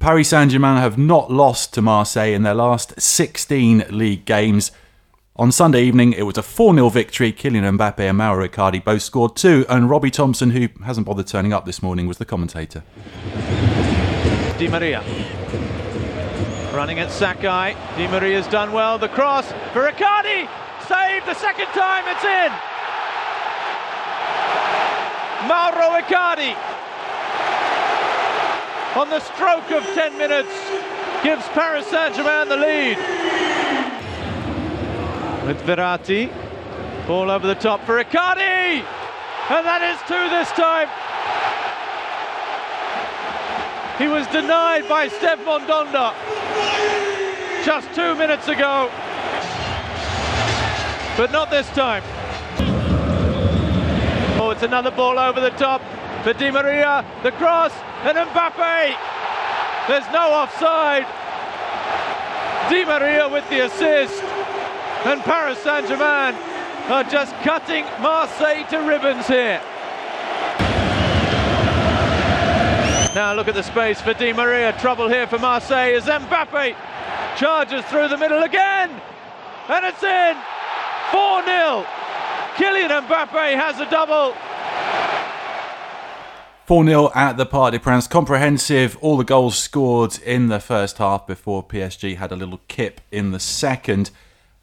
Paris Saint Germain have not lost to Marseille in their last 16 league games. On Sunday evening, it was a 4 0 victory. Kylian Mbappe and Mauro Icardi both scored two, and Robbie Thompson, who hasn't bothered turning up this morning, was the commentator. Di Maria. Running at Sakai. Di Maria's done well. The cross for Icardi. Saved the second time. It's in. Mauro Icardi on the stroke of 10 minutes gives Paris Saint-Germain the lead. With Verratti, ball over the top for Icardi, and that is two this time. He was denied by Steve Mandanda just two minutes ago, but not this time. Oh, it's another ball over the top for Di Maria, the cross, and Mbappe. There's no offside. Di Maria with the assist, and Paris Saint-Germain are just cutting Marseille to ribbons here. Now look at the space for Di Maria. Trouble here for Marseille as Mbappe charges through the middle again, and it's in. 4-0. Kylian Mbappe has a double. 4 0 at the Parc des Princes. Comprehensive. All the goals scored in the first half before PSG had a little kip in the second.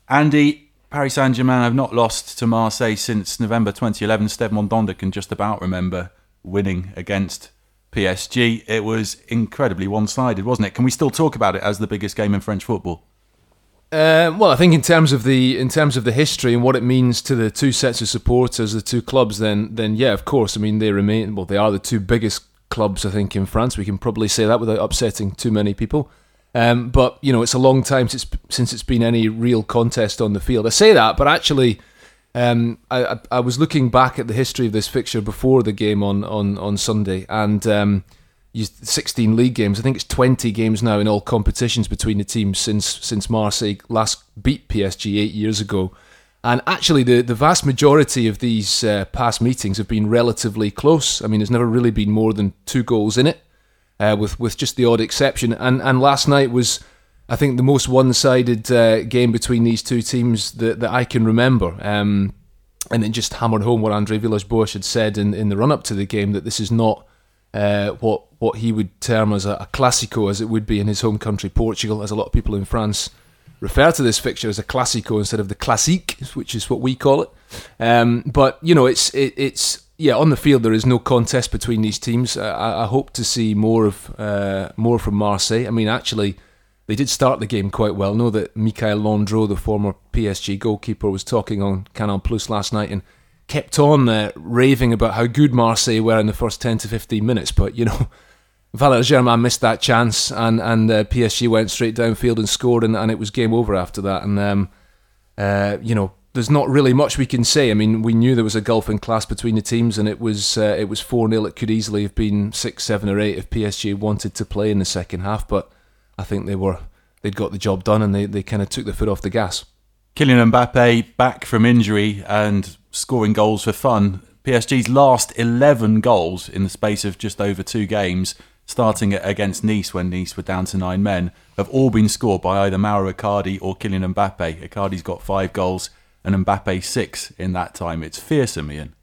Andy, Paris Saint Germain have not lost to Marseille since November 2011. Steve Mandanda can just about remember winning against PSG. It was incredibly one sided, wasn't it? Can we still talk about it as the biggest game in French football? Uh, well, I think in terms of the in terms of the history and what it means to the two sets of supporters, the two clubs, then then yeah, of course. I mean, they remain well. They are the two biggest clubs, I think, in France. We can probably say that without upsetting too many people. Um, but you know, it's a long time since since it's been any real contest on the field. I say that, but actually, um, I, I, I was looking back at the history of this fixture before the game on on on Sunday, and um, 16 league games. I think it's 20 games now in all competitions between the teams since since Marseille last beat PSG eight years ago. And actually, the, the vast majority of these uh, past meetings have been relatively close. I mean, there's never really been more than two goals in it, uh, with with just the odd exception. And and last night was, I think, the most one-sided uh, game between these two teams that, that I can remember. Um, and it just hammered home what Andre Villas-Boas had said in, in the run-up to the game that this is not uh, what what he would term as a, a classico, as it would be in his home country, Portugal, as a lot of people in France refer to this fixture as a classico instead of the classique, which is what we call it. Um, but you know, it's it, it's yeah, on the field there is no contest between these teams. I, I hope to see more of uh, more from Marseille. I mean, actually, they did start the game quite well. know that Mickaël Landreau, the former PSG goalkeeper, was talking on Canal Plus last night and kept on uh, raving about how good Marseille were in the first 10 to 15 minutes. But, you know, Valère Germain missed that chance and, and uh, PSG went straight downfield and scored, and, and it was game over after that. And, um, uh, you know, there's not really much we can say. I mean, we knew there was a gulf in class between the teams, and it was uh, it was four 0 It could easily have been six, seven, or eight if PSG wanted to play in the second half. But I think they were they'd got the job done, and they, they kind of took the foot off the gas. Kylian Mbappe back from injury and scoring goals for fun. PSG's last 11 goals in the space of just over two games, starting against Nice when Nice were down to nine men, have all been scored by either Mauro Icardi or Kylian Mbappe. Icardi's got five goals and Mbappe six in that time. It's fearsome, Ian.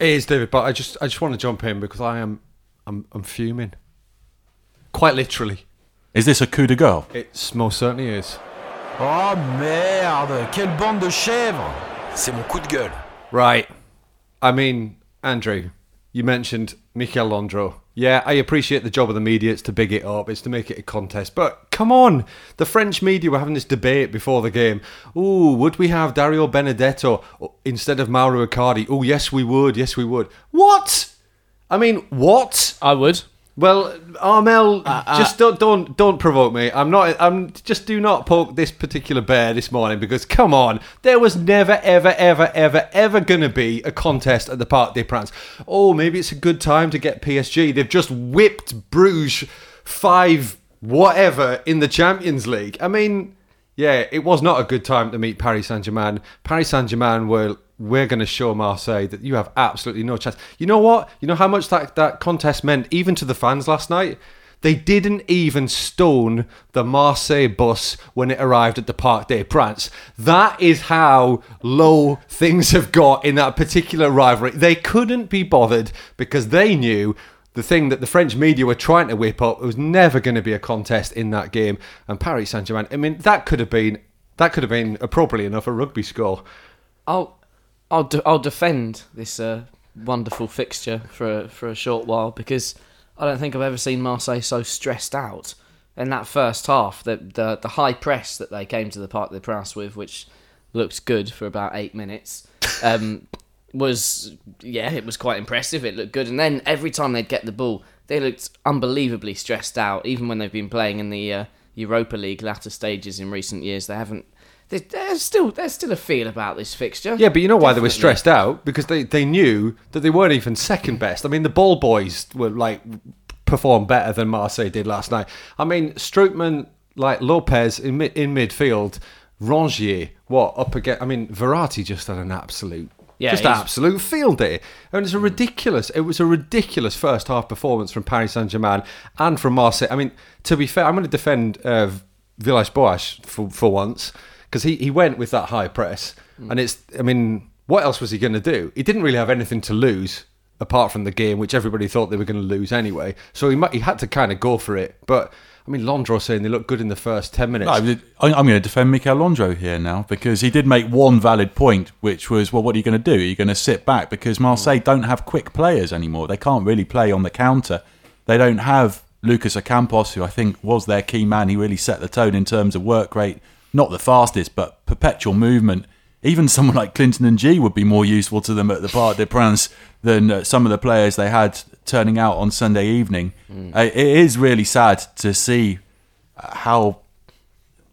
It is, David, but I just I just want to jump in because I am I'm, I'm fuming. Quite literally. Is this a coup de gueule? It most certainly is. Oh merde, quelle bande de chèvres C'est mon coup de gueule. Right. I mean, Andrew, you mentioned Mickaël Landreau. Yeah, I appreciate the job of the media. It's to big it up. It's to make it a contest. But come on, the French media were having this debate before the game. Ooh, would we have Dario Benedetto instead of Mauro Icardi? Oh, yes, we would. Yes, we would. What? I mean, what? I would. Well, Armel, uh, uh, just don't don't don't provoke me. I'm not. I'm just do not poke this particular bear this morning because come on, there was never ever ever ever ever gonna be a contest at the Parc des Princes. Oh, maybe it's a good time to get PSG. They've just whipped Bruges five whatever in the Champions League. I mean, yeah, it was not a good time to meet Paris Saint Germain. Paris Saint Germain were we're going to show Marseille that you have absolutely no chance. You know what? You know how much that, that contest meant even to the fans last night? They didn't even stone the Marseille bus when it arrived at the Parc des Princes. That is how low things have got in that particular rivalry. They couldn't be bothered because they knew the thing that the French media were trying to whip up was never going to be a contest in that game. And Paris Saint Germain, I mean, that could have been that could have been appropriately enough a rugby score. I'll I'll de- I'll defend this uh, wonderful fixture for a, for a short while because I don't think I've ever seen Marseille so stressed out in that first half. The the, the high press that they came to the Parc des Princes with, which looked good for about eight minutes, um, was yeah, it was quite impressive. It looked good, and then every time they'd get the ball, they looked unbelievably stressed out. Even when they've been playing in the uh, Europa League latter stages in recent years, they haven't. There- There's still there's still a feel about this fixture. Yeah, but you know why they were stressed out because they, they knew that they weren't even second best. I mean, the ball boys were like performed better than Marseille did last night. I mean, Strootman, like Lopez in mid, in midfield, Rongier, what up again? I mean, Verratti just had an absolute. Yeah, just absolute field day, and it's a ridiculous. It was a ridiculous first half performance from Paris Saint Germain and from Marseille. I mean, to be fair, I'm going to defend uh, Villas-Boas for for once because he, he went with that high press, mm. and it's. I mean, what else was he going to do? He didn't really have anything to lose apart from the game, which everybody thought they were going to lose anyway. So he might, he had to kind of go for it. But I mean, Landreau saying they looked good in the first ten minutes. No, I'm going to defend Mickaël Landreau here now because he did make one valid point, which was, well, what are you going to do? Are you going to sit back? Because Marseille mm. don't have quick players anymore. They can't really play on the counter. They don't have Lucas Ocampos, who I think was their key man. He really set the tone in terms of work rate. Not the fastest, but perpetual movement. Even someone like Clinton N'Jie would be more useful to them at the Parc des Princes than uh, some of the players they had turning out on Sunday evening. Uh, it is really sad to see uh, how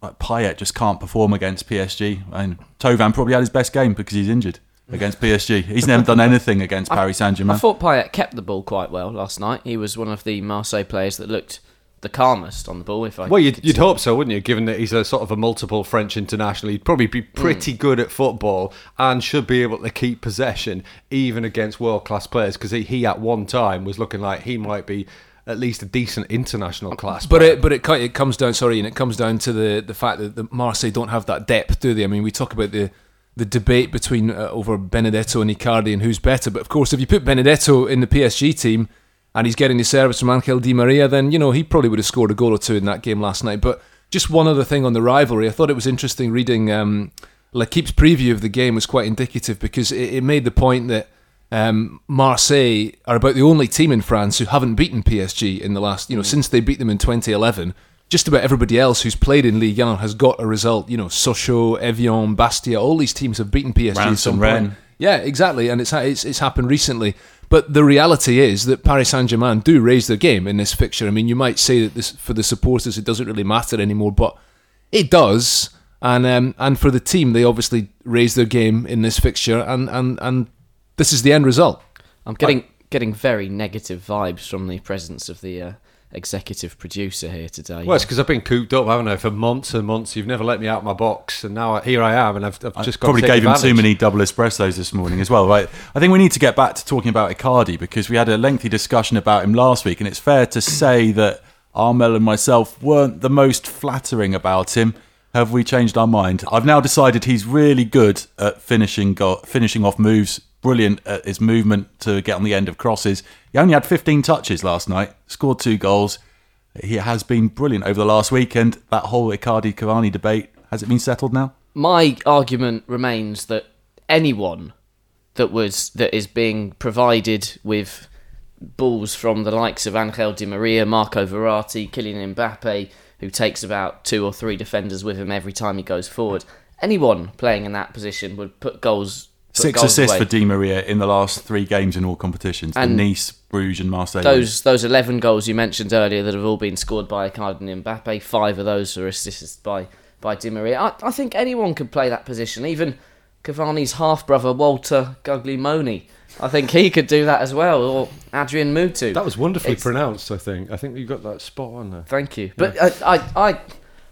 like Payet just can't perform against PSG. And Thauvin probably had his best game because he's injured against PSG. He's never done anything against Paris Saint Germain. I thought Payet kept the ball quite well last night. He was one of the Marseille players that looked the calmest on the ball. If I Well, you'd, you'd hope so, wouldn't you? Given that he's a sort of a multiple French international, he'd probably be pretty good at football and should be able to keep possession even against world class players. Because he, he at one time was looking like he might be at least a decent international class. But player. it, but it, it comes down, sorry, and it comes down to the, the fact that the Marseille don't have that depth, do they? I mean, we talk about the the debate between uh, over Benedetto and Icardi and who's better. But of course, if you put Benedetto in the PSG team and he's getting the service from Angel Di Maria, then you know he probably would have scored a goal or two in that game last night. But just one other thing on the rivalry, I thought it was interesting reading um, L'Equipe's preview of the game was quite indicative because it, it made the point that um, Marseille are about the only team in France who haven't beaten PSG in the last, you know, since they beat them in 2011. Just about everybody else who's played in Ligue 1 has got a result. You know, Sochaux, Evian, Bastia, all these teams have beaten PSG at Reims some point. Rennes. Yeah, exactly, and it's, it's it's happened recently. But the reality is that Paris Saint Germain do raise their game in this fixture. I mean, you might say that this for the supporters it doesn't really matter anymore, but it does. And um, and for the team, they obviously raise their game in this fixture, and and and this is the end result. I'm getting getting very negative vibes from the presence of the uh, executive producer here today. well, it's because I've been cooped up, haven't I, for months and months. You've never let me out of my box, and now I, here I am, and I've, I've just got Probably to take gave him too many double espressos this morning as well, right? I think we need to get back to talking about Icardi because we had a lengthy discussion about him last week, and it's fair to say that Armel and myself weren't the most flattering about him. Have we changed our mind? I've now decided he's really good at finishing go- finishing off moves. Brilliant at his movement to get on the end of crosses. He only had 15 touches last night, scored two goals. He has been brilliant over the last weekend. That whole Icardi Cavani debate has it been settled now? my argument remains that anyone that was that is being provided with balls from the likes of Angel Di Maria, Marco Verratti, Kylian Mbappe, who takes about two or three defenders with him every time he goes forward. Anyone playing in that position would put goals. Put Six assists away. for Di Maria in the last three games in all competitions. the And Nice, Bruges, and Marseille. Those those eleven goals you mentioned earlier that have all been scored by Icardi and Mbappe. Five of those are assisted by by Di Maria. I, I think anyone could play that position. Even Cavani's half brother Walter Guglielmone. I think he could do that as well. Or Adrian Mutu. That was wonderfully It's- pronounced. I think. I think you got that spot on there. Thank you. But I, I I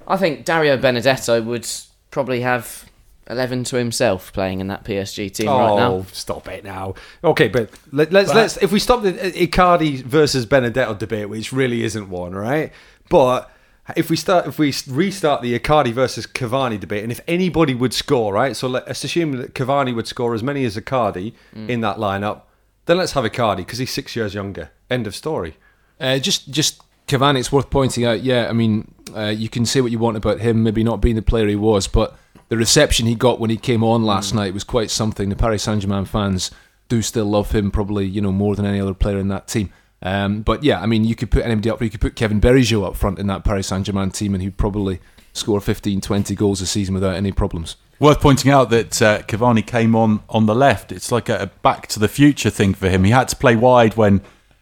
I think Dario Benedetto would probably have eleven to himself playing in that PSG team oh, right now. stop it now. Okay, but let, let's let's if we stop the Icardi versus Benedetto debate, which really isn't one, right? But if we start, if we restart the Icardi versus Cavani debate, and if anybody would score, right? So let's assume that Cavani would score as many as Icardi in that lineup. Then let's have Icardi because he's six years younger. End of story. Uh, just just Cavani, it's worth pointing out. Yeah, I mean, uh, you can say what you want about him, maybe not being the player he was, but the reception he got when he came on last night was quite something. The Paris Saint Germain fans do still love him, probably you know more than any other player in that team. Um, but yeah, I mean, you could put anybody up. You could put Kevin Bergeau up front in that Paris Saint Germain team, and he'd probably score 15, 20 goals a season without any problems. Worth pointing out that uh, Cavani came on on the left. It's like a, a back to the future thing for him. He had to play wide when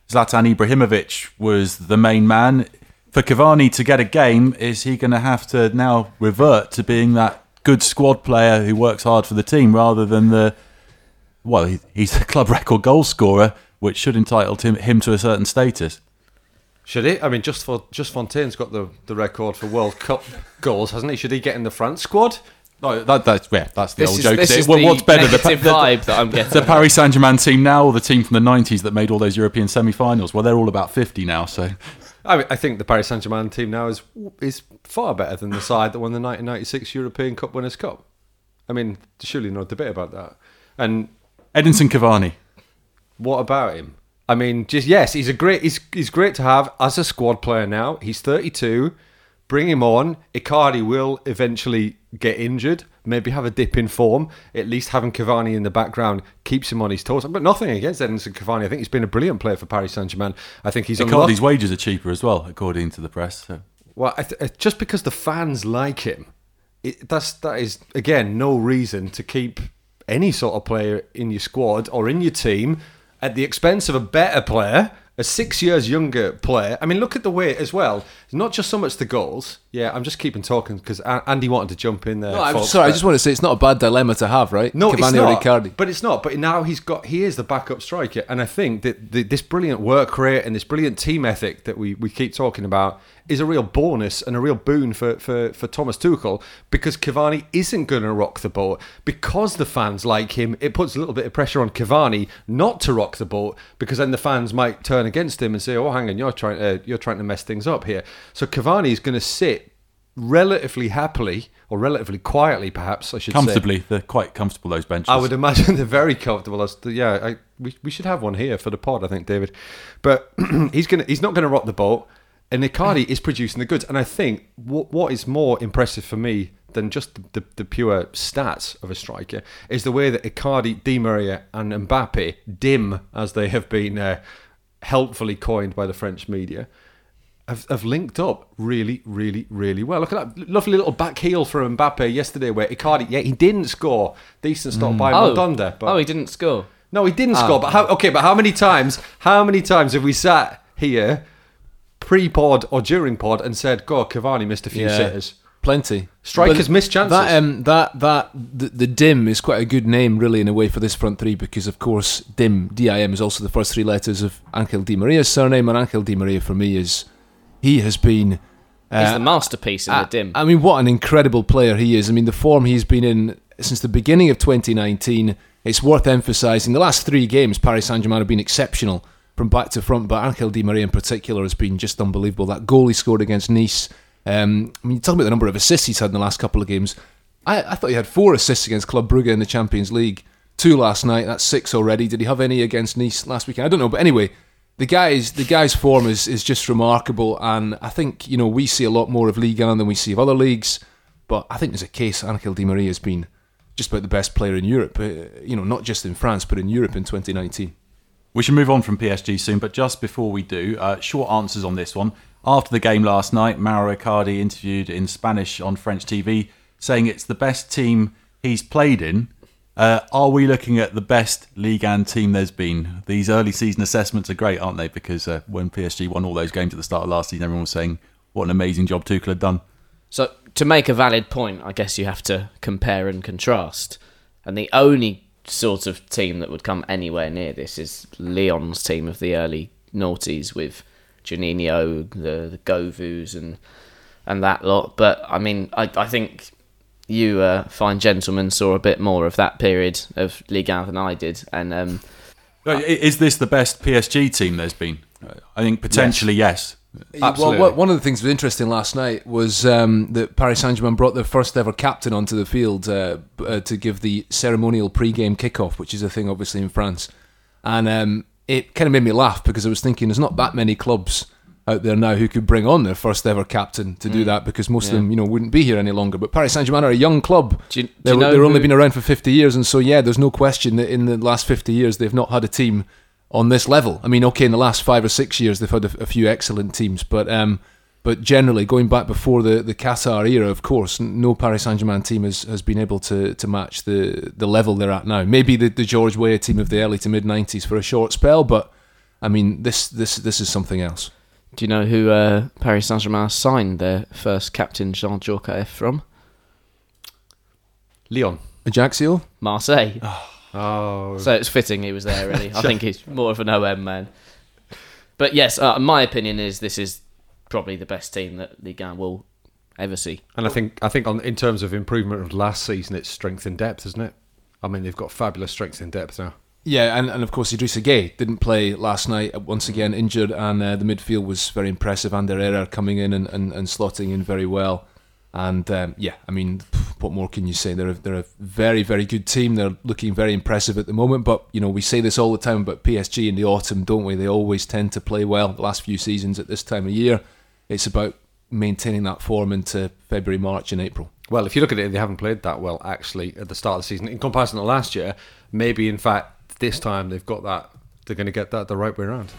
Zlatan Ibrahimovic was the main man. For Cavani to get a game, is he going to have to now revert to being that good squad player who works hard for the team rather than the well, he, he's a club record goal scorer, which should entitle him, him to a certain status. Should he? I mean, just for just Fontaine's got the, the record for World Cup goals, hasn't he? Should he get in the France squad? No, that, that's yeah, that's the This old is, joke. this is Well, the what's better, the, negative the, vibe that I'm getting? the. Paris Saint Germain team now, or the team from the '90s that made all those European semi-finals? Well, they're all about 50 now, so I, I think the Paris Saint Germain team now is is far better than the side that won the 1996 European Cup Winners' Cup. I mean, surely no debate about that. And Edinson Cavani. what about him? I mean, just yes, he's a great. He's he's great to have as a squad player now. He's 32. Bring him on. Icardi will eventually get injured, maybe have a dip in form. At least having Cavani in the background keeps him on his toes. But nothing against Edinson Cavani. I think he's been a brilliant player for Paris Saint Germain. I think he's Icardi's wages are cheaper as well, according to the press. So. Well, I th- uh, just because the fans like him, it, that's that is again no reason to keep any sort of player in your squad or in your team at the expense of a better player, a six years younger player. I mean, look at the way as well. It's not just so much the goals. Yeah, I'm just keeping talking because Andy wanted to jump in there. No, I'm folks, sorry. I just want to say it's not a bad dilemma to have, right? no, Cavani it's not. But it's not. But now he's got. He is the backup striker, and I think that the, this brilliant work rate and this brilliant team ethic that we, we keep talking about is a real bonus and a real boon for, for, for Thomas Tuchel because Cavani isn't going to rock the boat because the fans like him. It puts a little bit of pressure on Cavani not to rock the boat because then the fans might turn against him and say, "Oh, hang on, you're trying to you're trying to mess things up here." So Cavani is going to sit relatively happily or relatively quietly, perhaps I should say. Comfortably, they're quite comfortable, those benches. I would imagine they're very comfortable. Yeah, I, we, we should have one here for the pod, I think, David. But he's gonna he's not going to rock the boat, and Icardi is producing the goods. And I think what what is more impressive for me than just the, the, the pure stats of a striker is the way that Icardi, Di Maria, and Mbappe, DIM as they have been uh, helpfully coined by the French media. Have, have linked up really, really, really well. Look at that lovely little back heel for Mbappe yesterday, where Icardi, yeah, he didn't score. Decent stop by oh, Mandanda, but oh, he didn't score. no, he didn't score. But how? Okay, but how many times? How many times have we sat here, pre-pod or during pod, and said, "God, Cavani missed a few Yeah. sitters." Plenty. Strikers But miss chances. That um, that that the, the DIM is quite a good name, really, in a way for this front three because, of course, DIM D I M is also the first three letters of Angel Di Maria's surname, and Angel Di Maria for me is he has been. He's uh, the masterpiece in I- the DIM. I mean, what an incredible player he is. I mean, the form he's been in since the beginning of 2019, it's worth emphasising. The last three games, Paris Saint Germain have been exceptional from back to front, but Angel Di Maria in particular has been just unbelievable. That goal he scored against Nice. Um, I mean, you talk about the number of assists he's had in the last couple of games. I, I thought he had four assists against Club Brugge in the Champions League. Two last night. That's six already. Did he have any against Nice last weekend? I don't know. But anyway, the guy's the guy's form is, is just remarkable, and I think you know we see a lot more of Ligue 1 than we see of other leagues. But I think there's a case Angel Di Maria has been just about the best player in Europe. Uh, you know, not just in France, but in Europe in 2019. We should move on from PSG soon, but just before we do, uh, short answers on this one. After the game last night, Mauro Icardi interviewed in Spanish on French TV, saying it's the best team he's played in. Uh, are we looking at the best Ligue 1 team there's been? These early season assessments are great, aren't they? Because uh, when PSG won all those games at the start of last season, everyone was saying what an amazing job Tuchel had done. So to make a valid point, I guess you have to compare and contrast. And the only sort of team that would come anywhere near this is Lyon's team of the early noughties with Juninho, the, the Govous, and and that lot. But I mean, I, I think you uh, fine gentlemen saw a bit more of that period of Ligue 1 than I did, and um, Is this the best PSG team there's been? I think potentially yes. Absolutely. Well, one of the things that was interesting last night was um, that Paris Saint Germain brought their first ever captain onto the field uh, uh, to give the ceremonial pre-game kickoff, which is a thing obviously in France, and um, it kind of made me laugh because I was thinking there's not that many clubs out there now who could bring on their first ever captain to do that because most of them you know wouldn't be here any longer. But Paris Saint Germain are a young club. Do you- do they're you know they're only been around for 50 years, and so yeah, there's no question that in the last 50 years they've not had a team on this level. I mean, okay, in the last five or six years they've had a, a few excellent teams, but um, but generally going back before the, the Qatar era, of course, no Paris Saint Germain team has, has been able to, to match the the level they're at now. Maybe the, the George Weah team of the early to mid 90s for a short spell, but I mean this this this is something else. do you know who uh, Paris Saint Germain signed their first captain Jean Djorkaeff from? Lyon. Ajaccio? Marseille. Oh, So it's fitting he was there, really. I think he's more of an OM man. But yes, uh, my opinion is this is probably the best team that Ligue 1 will ever see. and I think I think on in terms of improvement of last season, it's strength in depth, isn't it? I mean, they've got fabulous strength in depth now. Yeah, and, and of course Idrissa Gueye didn't play last night, uh, once again injured, and uh, the midfield was very impressive. Ander Herrera coming in and, and, and slotting in very well. And um, yeah, I mean, pff, what more can you say? They're a, they're a very, very good team. They're looking very impressive at the moment. But, you know, we say this all the time about PSG in the autumn, don't we? They always tend to play well the last few seasons at this time of year. It's about maintaining that form into February, March, and April. Well, if you look at it, they haven't played that well actually at the start of the season in comparison to last year. Maybe in fact this time they've got that. They're going to get that the right way around.